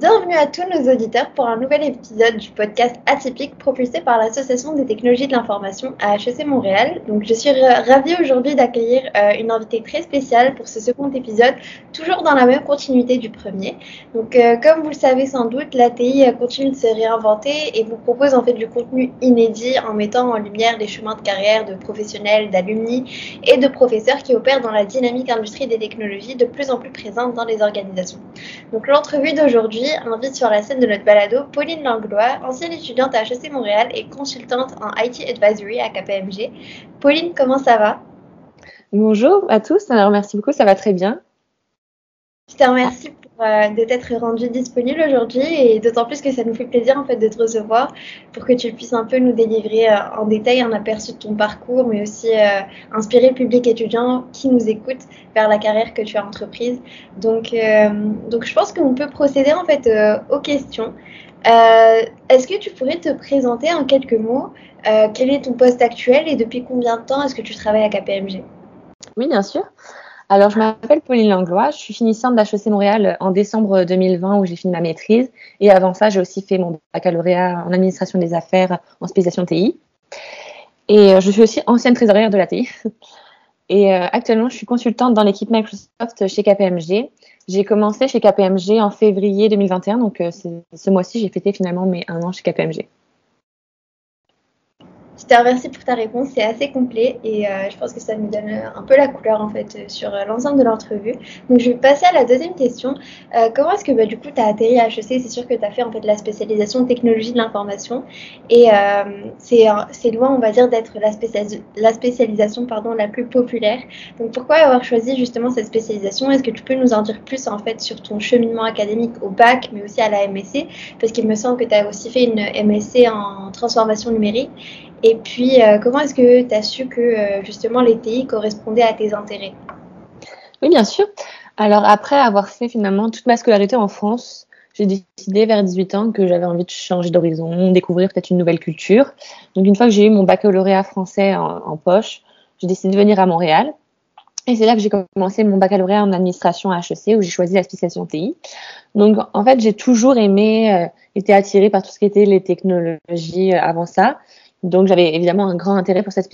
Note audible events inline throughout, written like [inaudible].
Bienvenue à tous nos auditeurs pour un nouvel épisode du podcast Atypique propulsé par l'Association des technologies de l'information à HEC Montréal. Donc, je suis ravie aujourd'hui d'accueillir euh, une invitée très spéciale pour ce second épisode, toujours dans la même continuité du premier. Donc, euh, comme vous le savez sans doute, l'ATI continue de se réinventer et vous propose en fait du contenu inédit en mettant en lumière les chemins de carrière de professionnels, d'alumni et de professeurs qui opèrent dans la dynamique industrie des technologies de plus en plus présente dans les organisations. Donc, l'entrevue d'aujourd'hui invite sur la scène de notre balado Pauline Langlois, ancienne étudiante à HEC Montréal et consultante en IT Advisory à KPMG. Pauline, comment ça va? Bonjour à tous, alors merci beaucoup, ça va très bien. Je te remercie pour, euh, de t'être rendu disponible aujourd'hui et d'autant plus que ça nous fait plaisir en fait de te recevoir pour que tu puisses un peu nous délivrer euh, en détail un aperçu de ton parcours, mais aussi euh, inspirer le public étudiant qui nous écoute vers la carrière que tu as entreprise. Donc, donc je pense qu'on peut procéder en fait aux questions. est-ce que tu pourrais te présenter en quelques mots Quel est ton poste actuel et depuis combien de temps est-ce que tu travailles à KPMG Oui, bien sûr. Alors, je m'appelle Pauline Langlois, je suis finissante d'HEC Montréal en décembre 2020 où j'ai fini ma maîtrise. Et avant ça, j'ai aussi fait mon baccalauréat en administration des affaires en spécialisation TI. Et euh, je suis aussi ancienne trésorière de la TI. Et euh, actuellement, je suis consultante dans l'équipe Microsoft chez KPMG. J'ai commencé chez KPMG en février 2021, donc euh, ce mois-ci, j'ai fêté finalement mes un an chez KPMG. Te remercie pour ta réponse, c'est assez complet et euh, je pense que ça nous donne un peu la couleur en fait sur euh, l'ensemble de l'entrevue. Donc je vais passer à la deuxième question. Euh, comment est-ce que bah, du coup tu as atterri à HEC C'est sûr que tu as fait en fait la spécialisation technologie de l'information et c'est loin on va dire d'être la, la, spécialisation pardon, la plus populaire. Donc pourquoi avoir choisi justement cette spécialisation? Est-ce que tu peux nous en dire plus en fait sur ton cheminement académique au bac mais aussi à la MSC Parce qu'il me semble que tu as aussi fait une MSC en transformation numérique et puis, euh, comment est-ce que tu as su que euh, justement les TI correspondaient à tes intérêts? Oui, bien sûr. Alors, après avoir fait finalement toute ma scolarité en France, j'ai décidé vers 18 ans que j'avais envie de changer d'horizon, découvrir peut-être une nouvelle culture. Donc, une fois que j'ai eu mon baccalauréat français en, poche, j'ai décidé de venir à Montréal. Et c'est là que j'ai commencé mon baccalauréat en administration à HEC, où j'ai choisi la spécialisation TI. Donc, en fait, j'ai toujours aimé, euh, été attirée par tout ce qui était les technologies avant ça. Donc j'avais évidemment un grand intérêt pour cette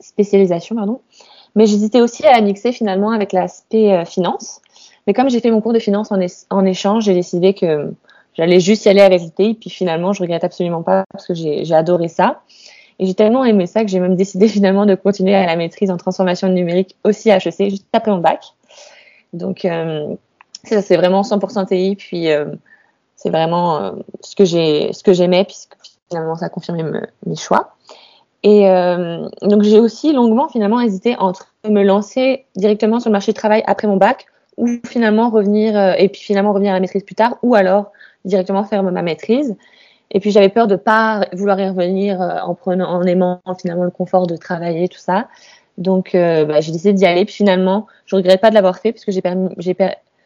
spécialisation, pardon. Mais j'hésitais aussi à la mixer finalement avec l'aspect euh, finance. Mais comme j'ai fait mon cours de finance en, échange, j'ai décidé que j'allais juste y aller avec le TI. Puis finalement, je regrette absolument pas parce que j'ai adoré ça. Et j'ai tellement aimé ça que j'ai même décidé [laughs] finalement de continuer à la maîtrise en transformation numérique aussi à HEC, juste après mon bac. Donc, euh, ça, c'est vraiment 100% TI. Puis, euh, c'est vraiment euh, ce que j'ai, ce que j'aimais, puisque finalement, ça a confirmé mes choix. Et euh, donc, j'ai aussi longuement, finalement, hésité entre me lancer directement sur le marché du travail après mon bac ou finalement revenir, euh, et puis finalement revenir à la maîtrise plus tard, ou alors directement faire ma maîtrise. Et puis, j'avais peur de pas vouloir y revenir euh, en prenant, en aimant finalement le confort de travailler, tout ça. Donc, bah, j'ai décidé d'y aller. Puis finalement, je regrette pas de l'avoir fait puisque j'ai,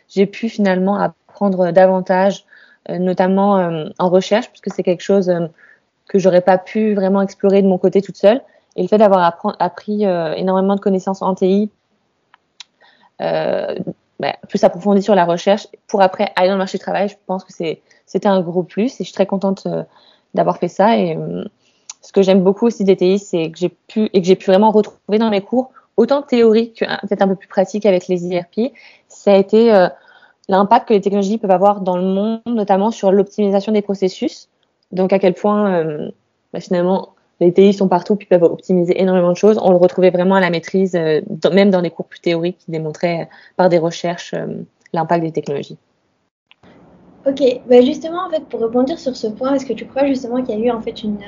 j'ai pu finalement apprendre davantage, notamment en recherche, puisque c'est quelque chose que j'aurais pas pu vraiment explorer de mon côté toute seule. Et le fait d'avoir appris euh, énormément de connaissances en TI, euh, bah, plus approfondi sur la recherche, pour après aller dans le marché du travail, je pense que c'était un gros plus et je suis très contente euh, d'avoir fait ça. Et ce que j'aime beaucoup aussi des TI, c'est que j'ai pu et que j'ai pu vraiment retrouver dans mes cours, autant théorique que peut-être un peu plus pratique avec les IRP, ça a été l'impact que les technologies peuvent avoir dans le monde, notamment sur l'optimisation des processus. Donc à quel point euh, bah, finalement les TI sont partout puis peuvent optimiser énormément de choses. On le retrouvait vraiment à la maîtrise, euh, même dans des cours plus théoriques qui démontraient euh, par des recherches l'impact des technologies. Ok, bah justement en fait pour rebondir sur ce point, est-ce que tu crois justement qu'il y a eu en fait une,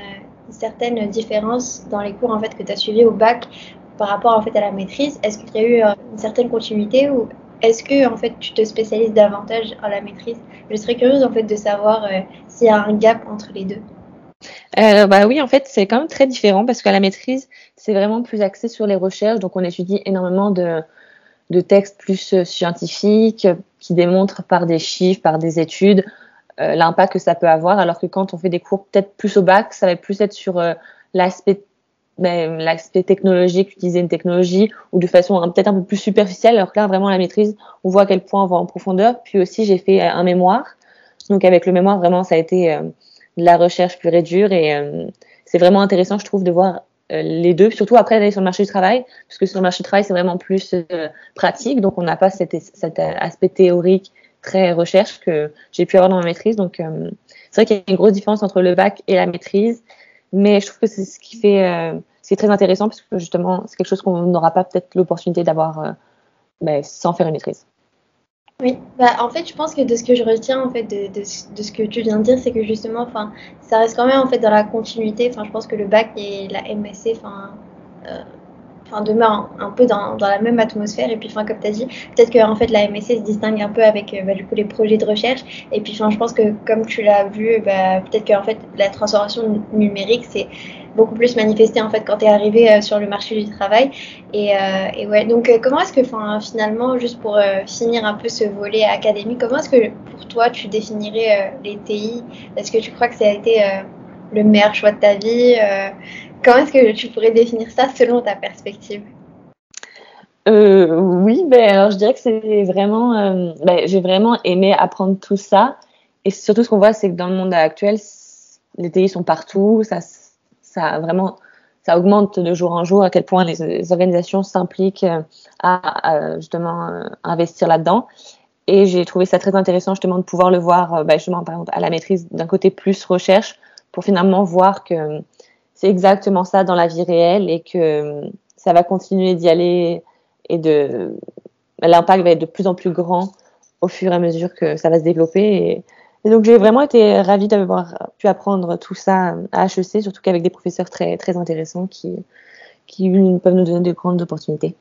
certaine différence dans les cours en fait que tu as suivis au bac par rapport en fait à la maîtrise? Est-ce qu'il y a eu une certaine continuité ou est-ce que en fait tu te spécialises davantage à la maîtrise? Je serais curieuse en fait de savoir euh, s'il y a un gap entre les deux. Euh, bah oui, en fait, c'est quand même très différent parce qu'à la maîtrise, c'est vraiment plus axé sur les recherches. Donc, on étudie énormément de, de textes plus euh, scientifiques qui démontrent par des chiffres, par des études, l'impact que ça peut avoir. Alors que quand on fait des cours peut-être plus au bac, ça va plus être sur l'aspect ben, l'aspect technologique, utiliser une technologie ou de façon peut-être un peu plus superficielle. Alors que là, vraiment, la maîtrise, on voit à quel point on va en profondeur. Puis aussi, j'ai fait un mémoire. Donc avec le mémoire, vraiment, ça a été de la recherche pure et dure et c'est vraiment intéressant, je trouve, de voir les deux, surtout après d'aller sur le marché du travail, parce que sur le marché du travail, c'est vraiment plus pratique, donc on n'a pas cet, cet, aspect théorique très recherche que j'ai pu avoir dans ma maîtrise. Donc, c'est vrai qu'il y a une grosse différence entre le bac et la maîtrise, mais je trouve que c'est ce qui fait, c'est très intéressant parce que justement, c'est quelque chose qu'on n'aura pas peut-être l'opportunité d'avoir ben, sans faire une maîtrise. Oui, bah, en fait, je pense que de ce que je retiens en fait de, de, ce que tu viens de dire, c'est que justement, ça reste quand même en fait dans la continuité. Je pense que le bac et la MSC, enfin, euh, enfin demeurent un, peu dans, dans, la même atmosphère. Et puis, enfin, comme tu as dit, peut-être que en fait la MSC se distingue un peu avec euh, bah, du coup les projets de recherche. Et puis, enfin, je pense que comme tu l'as vu, bah, peut-être que en fait la transformation numérique, c'est beaucoup plus manifesté en fait quand tu es arrivé euh, sur le marché du travail. Et, euh, et ouais, donc euh, comment est-ce que finalement, juste pour finir un peu ce volet académique, comment est-ce que pour toi tu définirais les TI Est-ce que tu crois que ça a été le meilleur choix de ta vie Comment est-ce que tu pourrais définir ça selon ta perspective oui, ben alors je dirais que c'est vraiment, ben, j'ai vraiment aimé apprendre tout ça. Et surtout, ce qu'on voit, c'est que dans le monde actuel, les TI sont partout, ça, ça vraiment ça augmente de jour en jour à quel point les, organisations s'impliquent euh, à, justement euh, investir là-dedans. Et j'ai trouvé ça très intéressant justement de pouvoir le voir euh, bah, justement par exemple à la maîtrise d'un côté plus recherche pour finalement voir que c'est exactement ça dans la vie réelle et que ça va continuer d'y aller et de l'impact va être de plus en plus grand au fur et à mesure que ça va se développer. Et et donc j'ai vraiment été ravie d'avoir pu apprendre tout ça à HEC, surtout qu'avec des professeurs très, très intéressants qui, qui peuvent nous donner de grandes opportunités.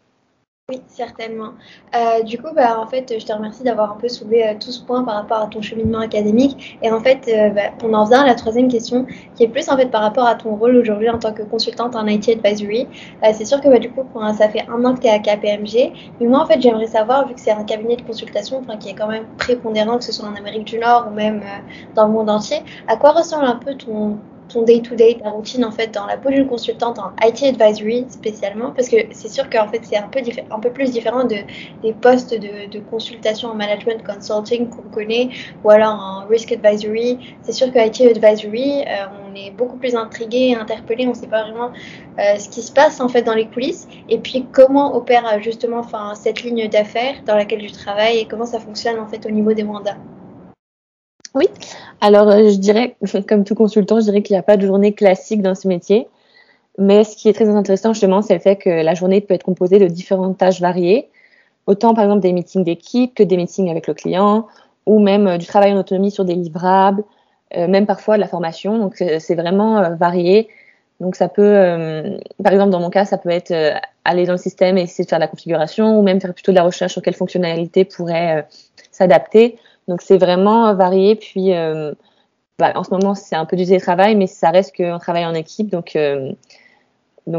Oui, certainement. Euh, du coup, bah, en fait, je te remercie d'avoir un peu soulevé euh, tout ce point par rapport à ton cheminement académique. Et en fait, euh, bah, on en vient à la troisième question, qui est plus en fait par rapport à ton rôle aujourd'hui en tant que consultante en IT Advisory. c'est sûr que bah, du coup, ça fait un an que tu es à KPMG. Mais moi, en fait, j'aimerais savoir, vu que c'est un cabinet de consultation qui est quand même prépondérant, que ce soit en Amérique du Nord ou même dans le monde entier, à quoi ressemble un peu ton, ton day-to-day, ta routine en fait dans la peau d'une consultante en IT advisory spécialement parce que c'est sûr qu'en fait c'est un peu, un peu plus différent de, des postes de, consultation en management consulting qu'on connaît ou alors en risk advisory. C'est sûr que IT advisory, euh, on est beaucoup plus intrigué, interpellé, on ne sait pas vraiment euh, ce qui se passe en fait dans les coulisses et puis comment opère euh, justement enfin, cette ligne d'affaires dans laquelle tu travailles et comment ça fonctionne en fait au niveau des mandats. Oui, alors euh, je dirais, [laughs] comme tout consultant, je dirais qu'il n'y a pas de journée classique dans ce métier. Mais ce qui est très intéressant justement, c'est le fait que la journée peut être composée de différentes tâches variées. Autant par exemple des meetings d'équipe que des meetings avec le client, ou même euh, du travail en autonomie sur des livrables, euh, même parfois de la formation. Donc c'est vraiment varié. Donc ça peut, par exemple dans mon cas, ça peut être aller dans le système et essayer de faire de la configuration, ou même faire plutôt de la recherche sur quelle fonctionnalité pourrait s'adapter. Donc c'est vraiment varié. Puis euh, bah, en ce moment c'est un peu du télétravail, mais ça reste qu'on travaille en équipe, donc euh,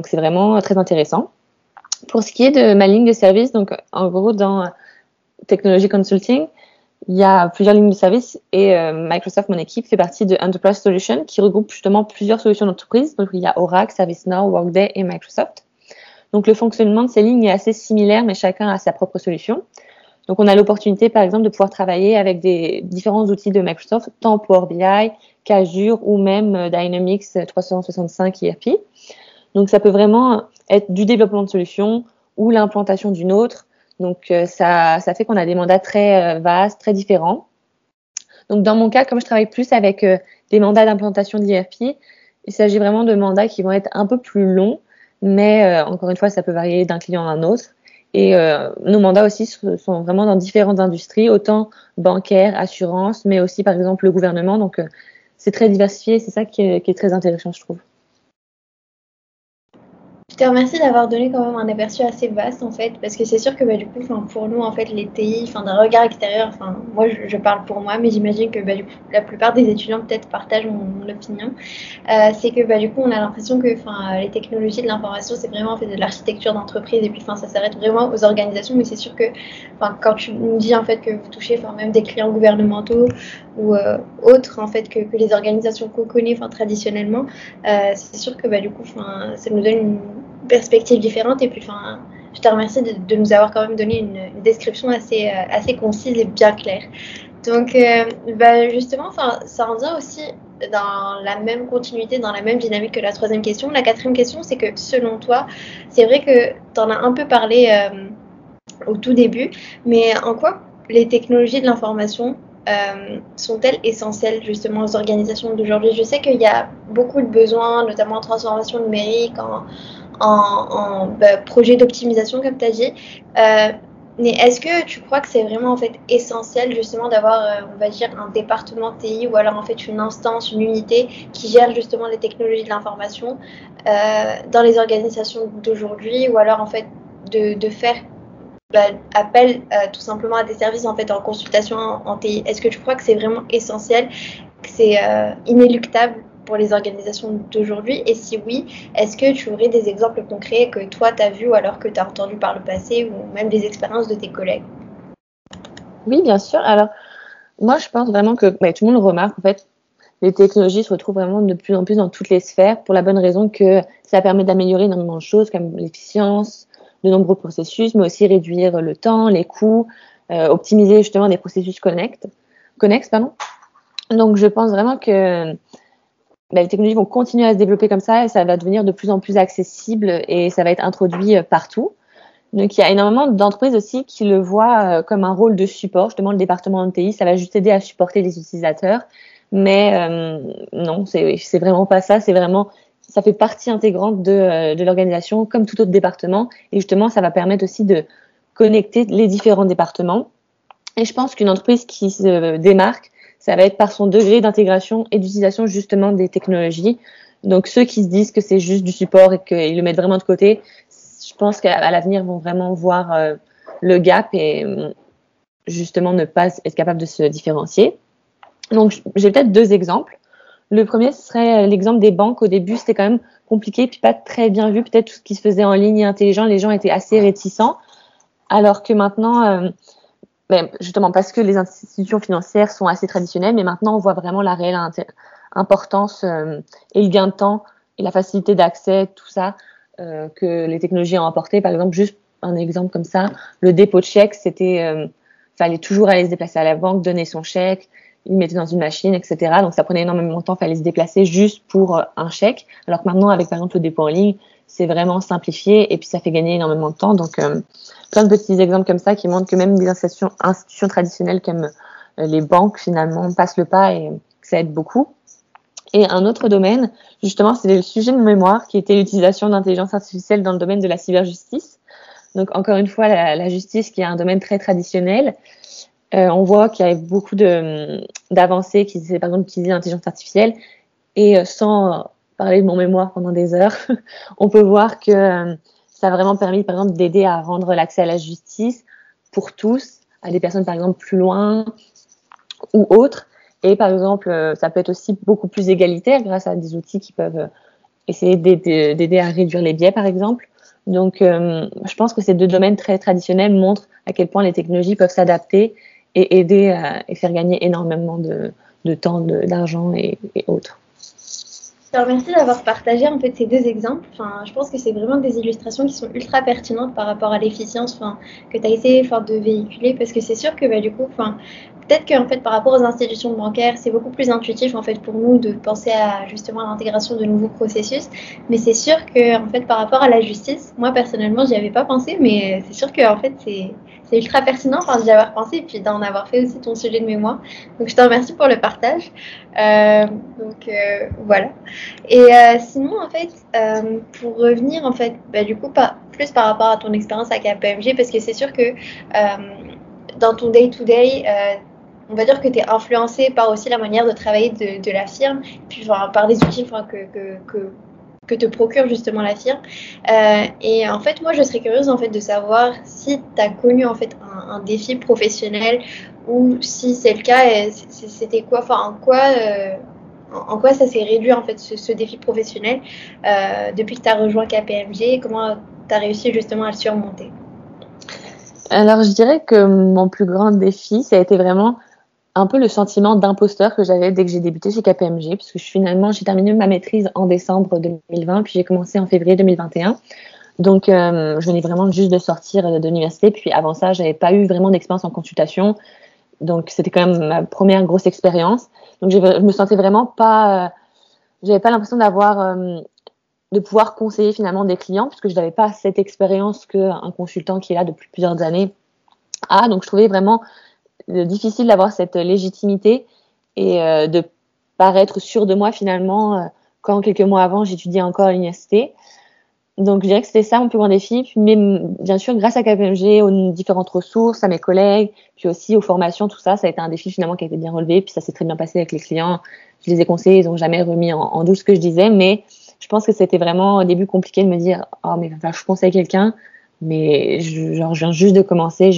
c'est vraiment très intéressant. Pour ce qui est de ma ligne de service, donc en gros dans Technology Consulting, il y a plusieurs lignes de service et euh, Microsoft, mon équipe, fait partie de Enterprise Solutions qui regroupe justement plusieurs solutions d'entreprise. Donc il y a Oracle, ServiceNow, Workday et Microsoft. Donc le fonctionnement de ces lignes est assez similaire, mais chacun a sa propre solution. Donc, on a l'opportunité, par exemple, de pouvoir travailler avec des différents outils de Microsoft, tant Power BI qu'Azure ou même euh, Dynamics 365 ERP. Donc, ça peut vraiment être du développement de solutions ou l'implantation d'une autre. Donc, euh, ça, ça fait qu'on a des mandats très euh, vastes, très différents. Donc, dans mon cas, comme je travaille plus avec des mandats d'implantation d'ERP, il s'agit vraiment de mandats qui vont être un peu plus longs, mais encore une fois, ça peut varier d'un client à un autre. Et euh, nos mandats aussi sont vraiment dans différentes industries, autant bancaires, assurances, mais aussi par exemple le gouvernement. Donc euh, c'est très diversifié, c'est ça qui est, qui est très intéressant, je trouve. Je te remercie d'avoir donné quand même un aperçu assez vaste en fait, parce que c'est sûr que bah, du coup, pour nous en fait, les TI, d'un regard extérieur, enfin moi je, parle pour moi, mais j'imagine que bah, du coup, la plupart des étudiants peut-être partagent mon, opinion. Euh, c'est que bah, du coup, on a l'impression que les technologies de l'information, c'est vraiment en fait de l'architecture d'entreprise et puis ça s'arrête vraiment aux organisations, mais c'est sûr que quand tu nous dis en fait que vous touchez même des clients gouvernementaux ou euh, autres en fait que, les organisations qu'on connaît traditionnellement, euh, c'est sûr que du coup, ça nous donne une perspective différente. Et puis, enfin, je te remercie de, nous avoir quand même donné une, description assez, euh, assez concise et bien claire. Donc, euh, bah, justement, ça revient aussi dans la même continuité, dans la même dynamique que la troisième question. La quatrième question, c'est que selon toi, c'est vrai que tu en as un peu parlé euh, au tout début, mais en quoi les technologies de l'information sont-elles essentielles justement aux organisations d'aujourd'hui? Je sais qu'il y a beaucoup de besoins, notamment en transformation numérique, en, en, bah, projet d'optimisation, comme tu as dit. Euh, mais est-ce que tu crois que c'est vraiment en fait essentiel justement d'avoir, euh, on va dire, un département TI ou alors en fait une instance, une unité qui gère justement les technologies de l'information euh, dans les organisations d'aujourd'hui ou alors en fait de, faire bah, appel tout simplement à des services en fait en consultation en TI? Est-ce que tu crois que c'est vraiment essentiel, que c'est inéluctable? Pour les organisations d'aujourd'hui Et si oui, est-ce que tu aurais des exemples concrets que toi, tu as vus ou alors que tu as entendu par le passé ou même des expériences de tes collègues? Oui, bien sûr. Alors, moi, je pense vraiment que tout le monde le remarque, en fait, les technologies se retrouvent vraiment de plus en plus dans toutes les sphères pour la bonne raison que ça permet d'améliorer énormément de choses comme l'efficience, de nombreux processus, mais aussi réduire le temps, les coûts, euh, optimiser justement des processus connexes. Pardon. Donc, je pense vraiment que bah, les technologies vont continuer à se développer comme ça et ça va devenir de plus en plus accessible et ça va être introduit euh, partout. Donc il y a énormément d'entreprises aussi qui le voient euh, comme un rôle de support. Justement, le département de TI, ça va juste aider à supporter les utilisateurs. Mais euh, non, c'est vraiment pas ça. C'est vraiment, ça fait partie intégrante de, de l'organisation comme tout autre département. Et justement, ça va permettre aussi de connecter les différents départements. Et je pense qu'une entreprise qui se démarque ça va être par son degré d'intégration et d'utilisation justement des technologies. Donc ceux qui se disent que c'est juste du support et qu'ils le mettent vraiment de côté, je pense qu'à l'avenir vont vraiment voir euh, le gap et euh, justement ne pas être capable de se différencier. Donc j'ai peut-être deux exemples. Le premier ce serait l'exemple des banques. Au début, c'était quand même compliqué puis pas très bien vu. Peut-être tout ce qui se faisait en ligne et intelligent, les gens étaient assez réticents. Alors que maintenant, euh, ben, justement parce que les institutions financières sont assez traditionnelles, mais maintenant on voit vraiment la réelle importance euh, et le gain de temps et la facilité d'accès, tout ça euh, que les technologies ont apporté. Par exemple, juste un exemple comme ça, le dépôt de chèque, c'était euh, fallait toujours aller se déplacer à la banque, donner son chèque, il mettait dans une machine, etc. Donc ça prenait énormément de temps, fallait se déplacer juste pour un chèque. Alors que maintenant, avec par exemple le dépôt en ligne, c'est vraiment simplifié et puis ça fait gagner énormément de temps. Donc plein de petits exemples comme ça qui montrent que même des institutions, traditionnelles comme euh, les banques finalement passent le pas et que ça aide beaucoup. Et un autre domaine, justement, c'est le sujet de mémoire qui était l'utilisation d'intelligence artificielle dans le domaine de la cyberjustice. Donc encore une fois, la, justice qui est un domaine très traditionnel. Euh, on voit qu'il y a beaucoup d'avancées qui par exemple d'utiliser l'intelligence artificielle et euh, sans parler de mon mémoire pendant des heures, [laughs] on peut voir que ça a vraiment permis, par exemple, d'aider à rendre l'accès à la justice pour tous, à des personnes, par exemple, plus loin ou autres. Et par exemple, euh, ça peut être aussi beaucoup plus égalitaire grâce à des outils qui peuvent euh, essayer d'aider à réduire les biais, par exemple. Donc, euh, je pense que ces deux domaines très traditionnels montrent à quel point les technologies peuvent s'adapter et aider à, faire gagner énormément de, temps, d'argent et autres. Te remercie d'avoir partagé en fait ces deux exemples. Enfin, je pense que c'est vraiment des illustrations qui sont ultra pertinentes par rapport à l'efficience enfin, que tu as essayé de véhiculer parce que c'est sûr que bah, du coup, enfin, peut-être qu'en fait par rapport aux institutions bancaires, c'est beaucoup plus intuitif en fait pour nous de penser à justement l'intégration de nouveaux processus. Mais c'est sûr que en fait par rapport à la justice, moi personnellement, j'y avais pas pensé, mais c'est sûr que en fait c'est c'est ultra pertinent d'y avoir pensé et puis d'en avoir fait aussi ton sujet de mémoire. Donc je te remercie pour le partage. Euh, donc euh, voilà. Et euh, sinon en fait, pour revenir en fait, bah, du coup pas plus par rapport à ton expérience à KPMG parce que c'est sûr que dans ton day to day on va dire que tu es influencé par aussi la manière de travailler de, la firme, puis par les outils que, que, que, que te procure justement la firme. Euh, et en fait, moi, je serais curieuse en fait de savoir si tu as connu en fait un, défi professionnel ou si c'est le cas, c'était quoi, en quoi, euh, en quoi ça s'est réduit en fait ce, défi professionnel euh, depuis que tu as rejoint KPMG, comment tu as réussi justement à le surmonter? Alors, je dirais que mon plus grand défi, ça a été vraiment un peu le sentiment d'imposteur que j'avais dès que j'ai débuté chez KPMG, puisque finalement j'ai terminé ma maîtrise en décembre 2020, puis j'ai commencé en février 2021. Donc euh, je venais vraiment juste de sortir de l'université, puis avant ça j'avais pas eu vraiment d'expérience en consultation, Donc c'était quand même ma première grosse expérience. Donc je, me sentais vraiment pas, euh, j'avais pas l'impression d'avoir, euh, de pouvoir conseiller finalement des clients puisque je n'avais pas cette expérience qu'un consultant qui est là depuis plusieurs années a. Donc je trouvais vraiment difficile d'avoir cette légitimité et de paraître sûr de moi finalement quand quelques mois avant j'étudiais encore à l'université. Donc, je dirais que c'était ça mon plus grand défi. Mais bien sûr, grâce à KPMG, aux différentes ressources, à mes collègues, puis aussi aux formations, tout ça, ça a été un défi finalement qui a été bien relevé. Puis ça s'est très bien passé avec les clients. Je les ai conseillés, ils n'ont jamais remis en, doute ce que je disais. Mais je pense que c'était vraiment au début compliqué de me dire, oh, mais enfin, je conseille quelqu'un, mais je, genre, je viens juste de commencer,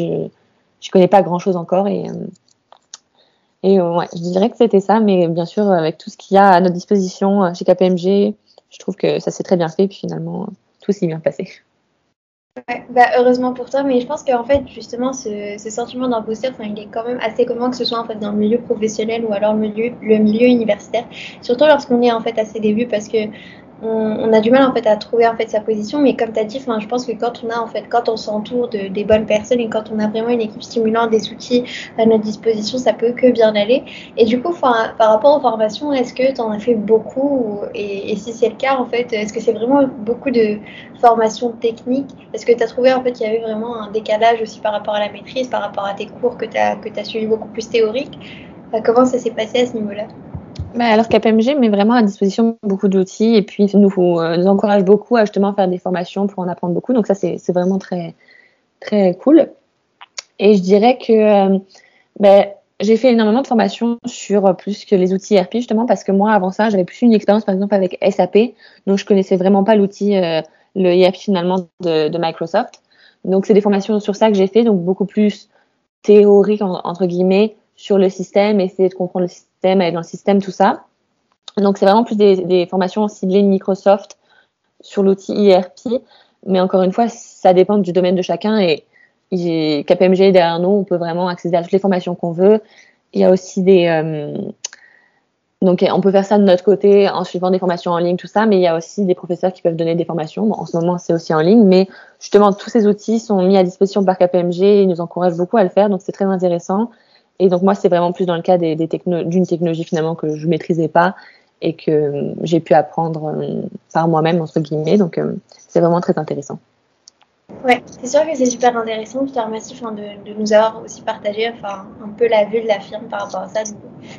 ne connais pas grand-chose encore. Et, euh, et ouais, je dirais que c'était ça. Mais bien sûr, avec tout ce qu'il y a à notre disposition euh, chez KPMG, je trouve que ça s'est très bien fait. Puis finalement, tout s'est bien passé. bah, heureusement pour toi, mais je pense qu'en fait, justement, ce, sentiment d'imposteur, il est quand même assez commun que ce soit en fait dans le milieu professionnel ou alors le milieu, le milieu universitaire, surtout lorsqu'on est en fait à ses débuts, parce que on, a du mal en fait à trouver en fait sa position. Mais comme tu as dit je pense que quand on a en fait quand on s'entoure de, des bonnes personnes et quand on a vraiment une équipe stimulant des outils à notre disposition ça peut que bien aller. Et du coup par rapport aux formations est-ce que tu en as fait beaucoup et, si c'est le cas en fait est-ce que c'est vraiment beaucoup de formations techniques? Est-ce que tu as trouvé en fait qu'il y avait vraiment un décalage aussi par rapport à la maîtrise par rapport à tes cours que tu as que suivi beaucoup plus théoriques? Comment ça s'est passé à ce niveau-là? Alors KPMG met vraiment à disposition beaucoup d'outils et puis nous, euh, nous encourage beaucoup à justement faire des formations pour en apprendre beaucoup. Donc ça, c'est vraiment très, très cool. Et je dirais que euh, ben, j'ai fait énormément de formations sur euh, plus que les outils ERP justement parce que moi, avant ça, j'avais plus une expérience par exemple avec SAP. Donc je connaissais vraiment pas l'outil, le ERP finalement de, de Microsoft. Donc c'est des formations sur ça que j'ai fait, donc beaucoup plus théorique entre guillemets sur le système, essayer de comprendre le système, aller dans le système, tout ça. Donc, c'est vraiment plus des, formations ciblées Microsoft sur l'outil ERP. Mais encore une fois, ça dépend du domaine de chacun. Et KPMG, derrière nous, on peut vraiment accéder à toutes les formations qu'on veut. Il y a aussi des, euh, donc, on peut faire ça de notre côté en suivant des formations en ligne, tout ça, mais il y a aussi des professeurs qui peuvent donner des formations. en ce moment, c'est aussi en ligne, mais justement, tous ces outils sont mis à disposition par KPMG et ils nous encouragent beaucoup à le faire, donc c'est très intéressant. Et donc moi, c'est vraiment plus dans le cas des, des d'une technologie finalement que je maîtrisais pas et que euh, j'ai pu apprendre euh, par moi-même entre guillemets. Donc euh, c'est vraiment très intéressant. Ouais, c'est sûr que c'est super intéressant. Je te remercie de, de, nous avoir aussi partagé enfin, un peu la vue de la firme par rapport à ça.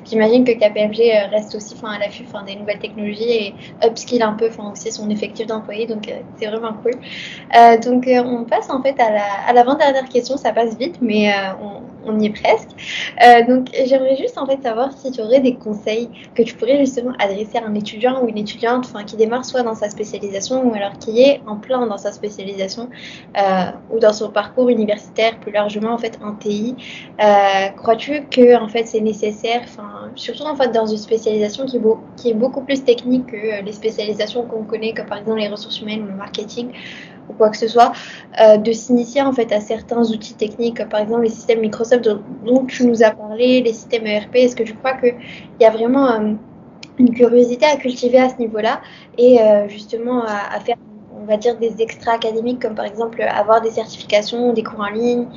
J'imagine que KPMG euh, reste aussi enfin, à l'affût des nouvelles technologies et upskill un peu enfin, aussi son effectif d'employés. Donc, euh, c'est vraiment cool. Euh, donc, on passe en fait à l'avant-dernière question. Ça passe vite, mais on, on, y est presque. donc, j'aimerais juste en fait savoir si tu aurais des conseils que tu pourrais justement adresser à un étudiant ou une étudiante enfin, qui démarre soit dans sa spécialisation ou alors qui est en plein dans sa spécialisation euh, ou dans son parcours universitaire plus largement en fait en TI. Euh, crois-tu que en fait c'est nécessaire, enfin surtout en fait dans une spécialisation qui est, beaucoup plus technique que euh, les spécialisations qu'on connaît comme par exemple les ressources humaines ou le marketing ou quoi que ce soit, de s'initier en fait à certains outils techniques, comme par exemple les systèmes Microsoft dont, tu nous as parlé, les systèmes ERP. Est-ce que tu crois qu'il y a vraiment une curiosité à cultiver à ce niveau-là et justement à, à faire on va dire, des extra académiques, comme par exemple avoir des certifications, des cours en ligne,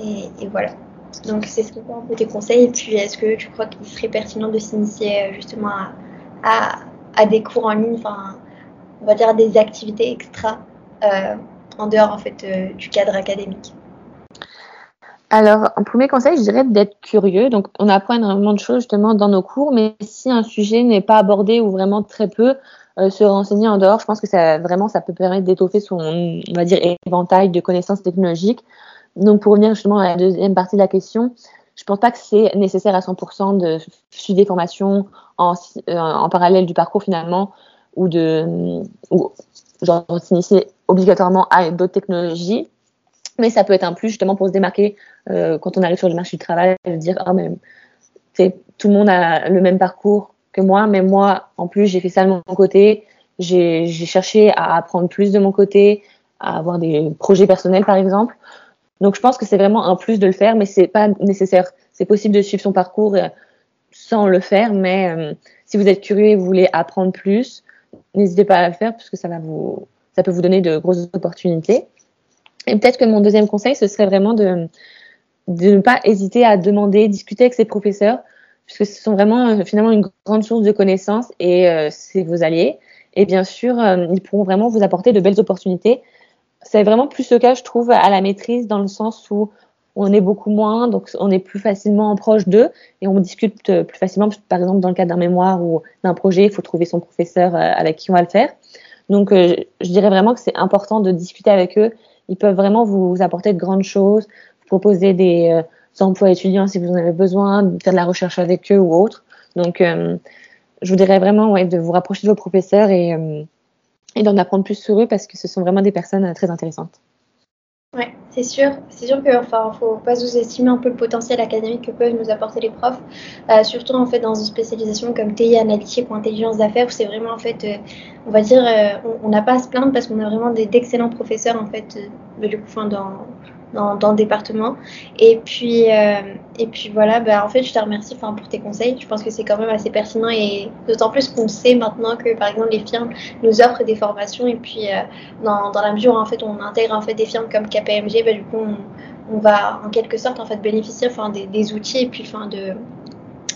et, voilà. Donc c'est ce que un peu tes conseils. Et puis est-ce que tu crois qu'il serait pertinent de s'initier euh, justement à, à, des cours en ligne, enfin, on va dire des activités extra euh, en dehors en fait euh, du cadre académique? Alors, un premier conseil, je dirais d'être curieux. Donc, on apprend énormément de choses justement dans nos cours, mais si un sujet n'est pas abordé ou vraiment très peu, euh, se renseigner en dehors, je pense que ça vraiment ça peut permettre d'étoffer son on va dire éventail de connaissances technologiques. Donc pour revenir justement à la deuxième partie de la question, je pense pas que c'est nécessaire à 100% de suivre des formations en, euh, en parallèle du parcours finalement ou de ou genre s'initier obligatoirement à d'autres technologies. Mais ça peut être un plus justement pour se démarquer euh, quand on arrive sur le marché du travail, de dire ah mais tout le monde a le même parcours, moi, mais moi, en plus, j'ai fait ça de mon côté. J'ai cherché à apprendre plus de mon côté, à avoir des projets personnels, par exemple. Donc, je pense que c'est vraiment un plus de le faire, mais c'est pas nécessaire. C'est possible de suivre son parcours euh, sans le faire, mais euh, si vous êtes curieux et vous voulez apprendre plus, n'hésitez pas à le faire parce que ça va vous, ça peut vous donner de grosses opportunités. Et peut-être que mon deuxième conseil, ce serait vraiment de, de ne pas hésiter à demander, discuter avec ses professeurs, puisque ce sont vraiment finalement une grande source de connaissances et c'est vos alliés. Et bien sûr, ils pourront vraiment vous apporter de belles opportunités. C'est vraiment plus le cas, je trouve, à la maîtrise, dans le sens où on est beaucoup moins, donc on est plus facilement proche d'eux et on discute plus facilement. Par exemple, dans le cadre d'un mémoire ou d'un projet, il faut trouver son professeur euh, avec qui on va le faire. Donc, euh, je dirais vraiment que c'est important de discuter avec eux. Ils peuvent vraiment vous apporter de grandes choses, vous proposer des euh, emplois étudiants si vous en avez besoin, de faire de la recherche avec eux ou autre. Donc, je vous dirais vraiment ouais, de vous rapprocher de vos professeurs et, et d'en apprendre plus sur eux parce que ce sont vraiment des personnes très intéressantes. Ouais, c'est sûr. C'est sûr qu'il enfin, faut pas sous-estimer un peu le potentiel académique que peuvent nous apporter les profs, euh, surtout en fait dans une spécialisation comme TI analytique ou intelligence d'affaires où c'est vraiment en fait, euh, on va dire, euh, on n'a pas à se plaindre parce qu'on a vraiment d'excellents professeurs en fait, du coup, dans dans, le département. Et puis, euh, et puis voilà, bah, en fait, je te remercie pour tes conseils. Je pense que c'est quand même assez pertinent et d'autant plus qu'on sait maintenant que, par exemple, les firmes nous offrent des formations et puis euh, dans, dans, la mesure où en fait, on intègre en fait, des firmes comme KPMG, bah, du coup, on, on, va en quelque sorte en fait, bénéficier enfin, des, des outils et puis enfin, de,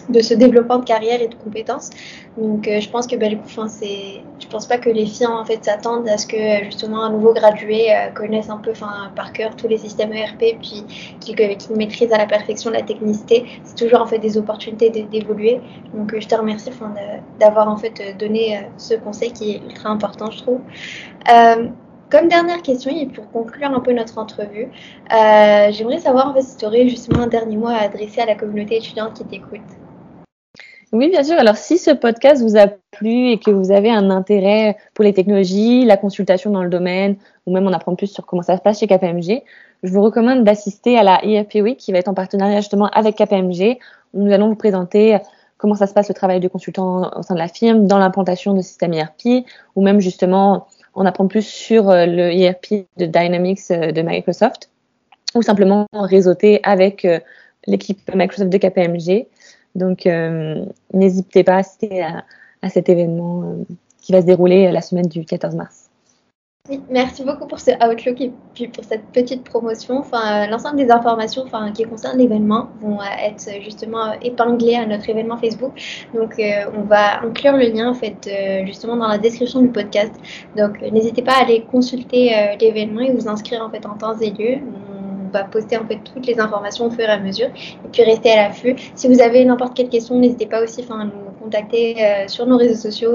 de ce développement de carrière et de compétences. Donc, euh, je pense que du coup, c'est, je pense pas que les filles en fait s'attendent à ce que justement un nouveau gradué euh, connaisse un peu, par cœur tous les systèmes ERP, puis qu'il qu maîtrise à la perfection la technicité. C'est toujours en fait des opportunités d'évoluer. Donc, euh, je te remercie d'avoir en fait donné ce conseil qui est ultra important, je trouve. Comme dernière question, et pour conclure un peu notre entrevue, j'aimerais savoir en fait, si tu aurais justement un dernier mot à adresser à la communauté étudiante qui t'écoute. Oui, bien sûr. Alors, si ce podcast vous a plu et que vous avez un intérêt pour les technologies, la consultation dans le domaine, ou même en apprendre plus sur comment ça se passe chez KPMG, je vous recommande d'assister à la ERP Week qui va être en partenariat justement avec KPMG, où nous allons vous présenter comment ça se passe le travail de consultant au sein de la firme, dans l'implantation de systèmes ERP, ou même justement en apprendre plus sur euh, le ERP de Dynamics euh, de Microsoft, ou simplement réseauter avec euh, l'équipe Microsoft de KPMG. Donc, euh, n'hésitez pas à assister à, cet événement euh, qui va se dérouler la semaine du 14 mars. Merci beaucoup pour ce Outlook et puis pour cette petite promotion. Enfin, l'ensemble des informations enfin, qui concernent l'événement vont être justement épinglées à notre événement Facebook. Donc, euh, on va inclure le lien en fait justement dans la description du podcast. Donc, n'hésitez pas à aller consulter l'événement et vous inscrire en fait en temps et lieu va poster en fait toutes les informations au fur et à mesure et puis rester à l'affût. Si vous avez n'importe quelle question, n'hésitez pas aussi à nous contacter euh, sur nos réseaux sociaux,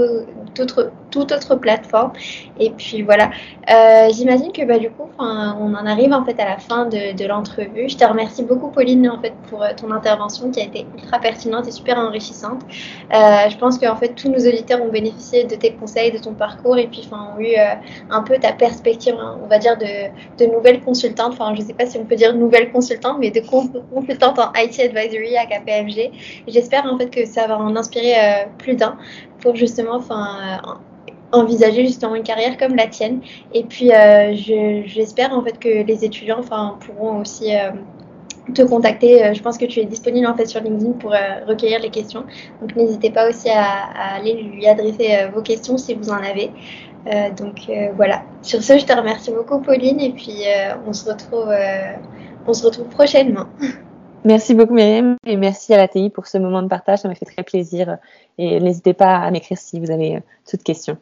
autre, toute autre plateforme. Et puis voilà, euh, j'imagine que bah, du coup, on en arrive en fait à la fin de, l'entrevue. Je te remercie beaucoup Pauline en fait pour euh, ton intervention qui a été ultra pertinente et super enrichissante. je pense qu'en fait tous nos auditeurs ont bénéficié de tes conseils, de ton parcours et puis ont eu un peu ta perspective, hein, on va dire de, de nouvelle consultante. Enfin, je sais pas si on peut dire nouvelle consultante, mais de consultante en IT advisory à KPMG. J'espère en fait que ça va en inspirer euh, plus d'un pour justement enfin envisager justement une carrière comme la tienne. Et puis euh, j'espère en fait que les étudiants enfin pourront aussi euh, te contacter. Je pense que tu es disponible en fait sur LinkedIn pour recueillir les questions. Donc n'hésitez pas aussi à, aller lui adresser vos questions si vous en avez. Donc voilà. Sur ce, je te remercie beaucoup Pauline et puis on se retrouve on se retrouve prochainement. [laughs] Merci beaucoup Myriam et merci à la TI pour ce moment de partage, ça m'a fait très plaisir et n'hésitez pas à m'écrire si vous avez toute question.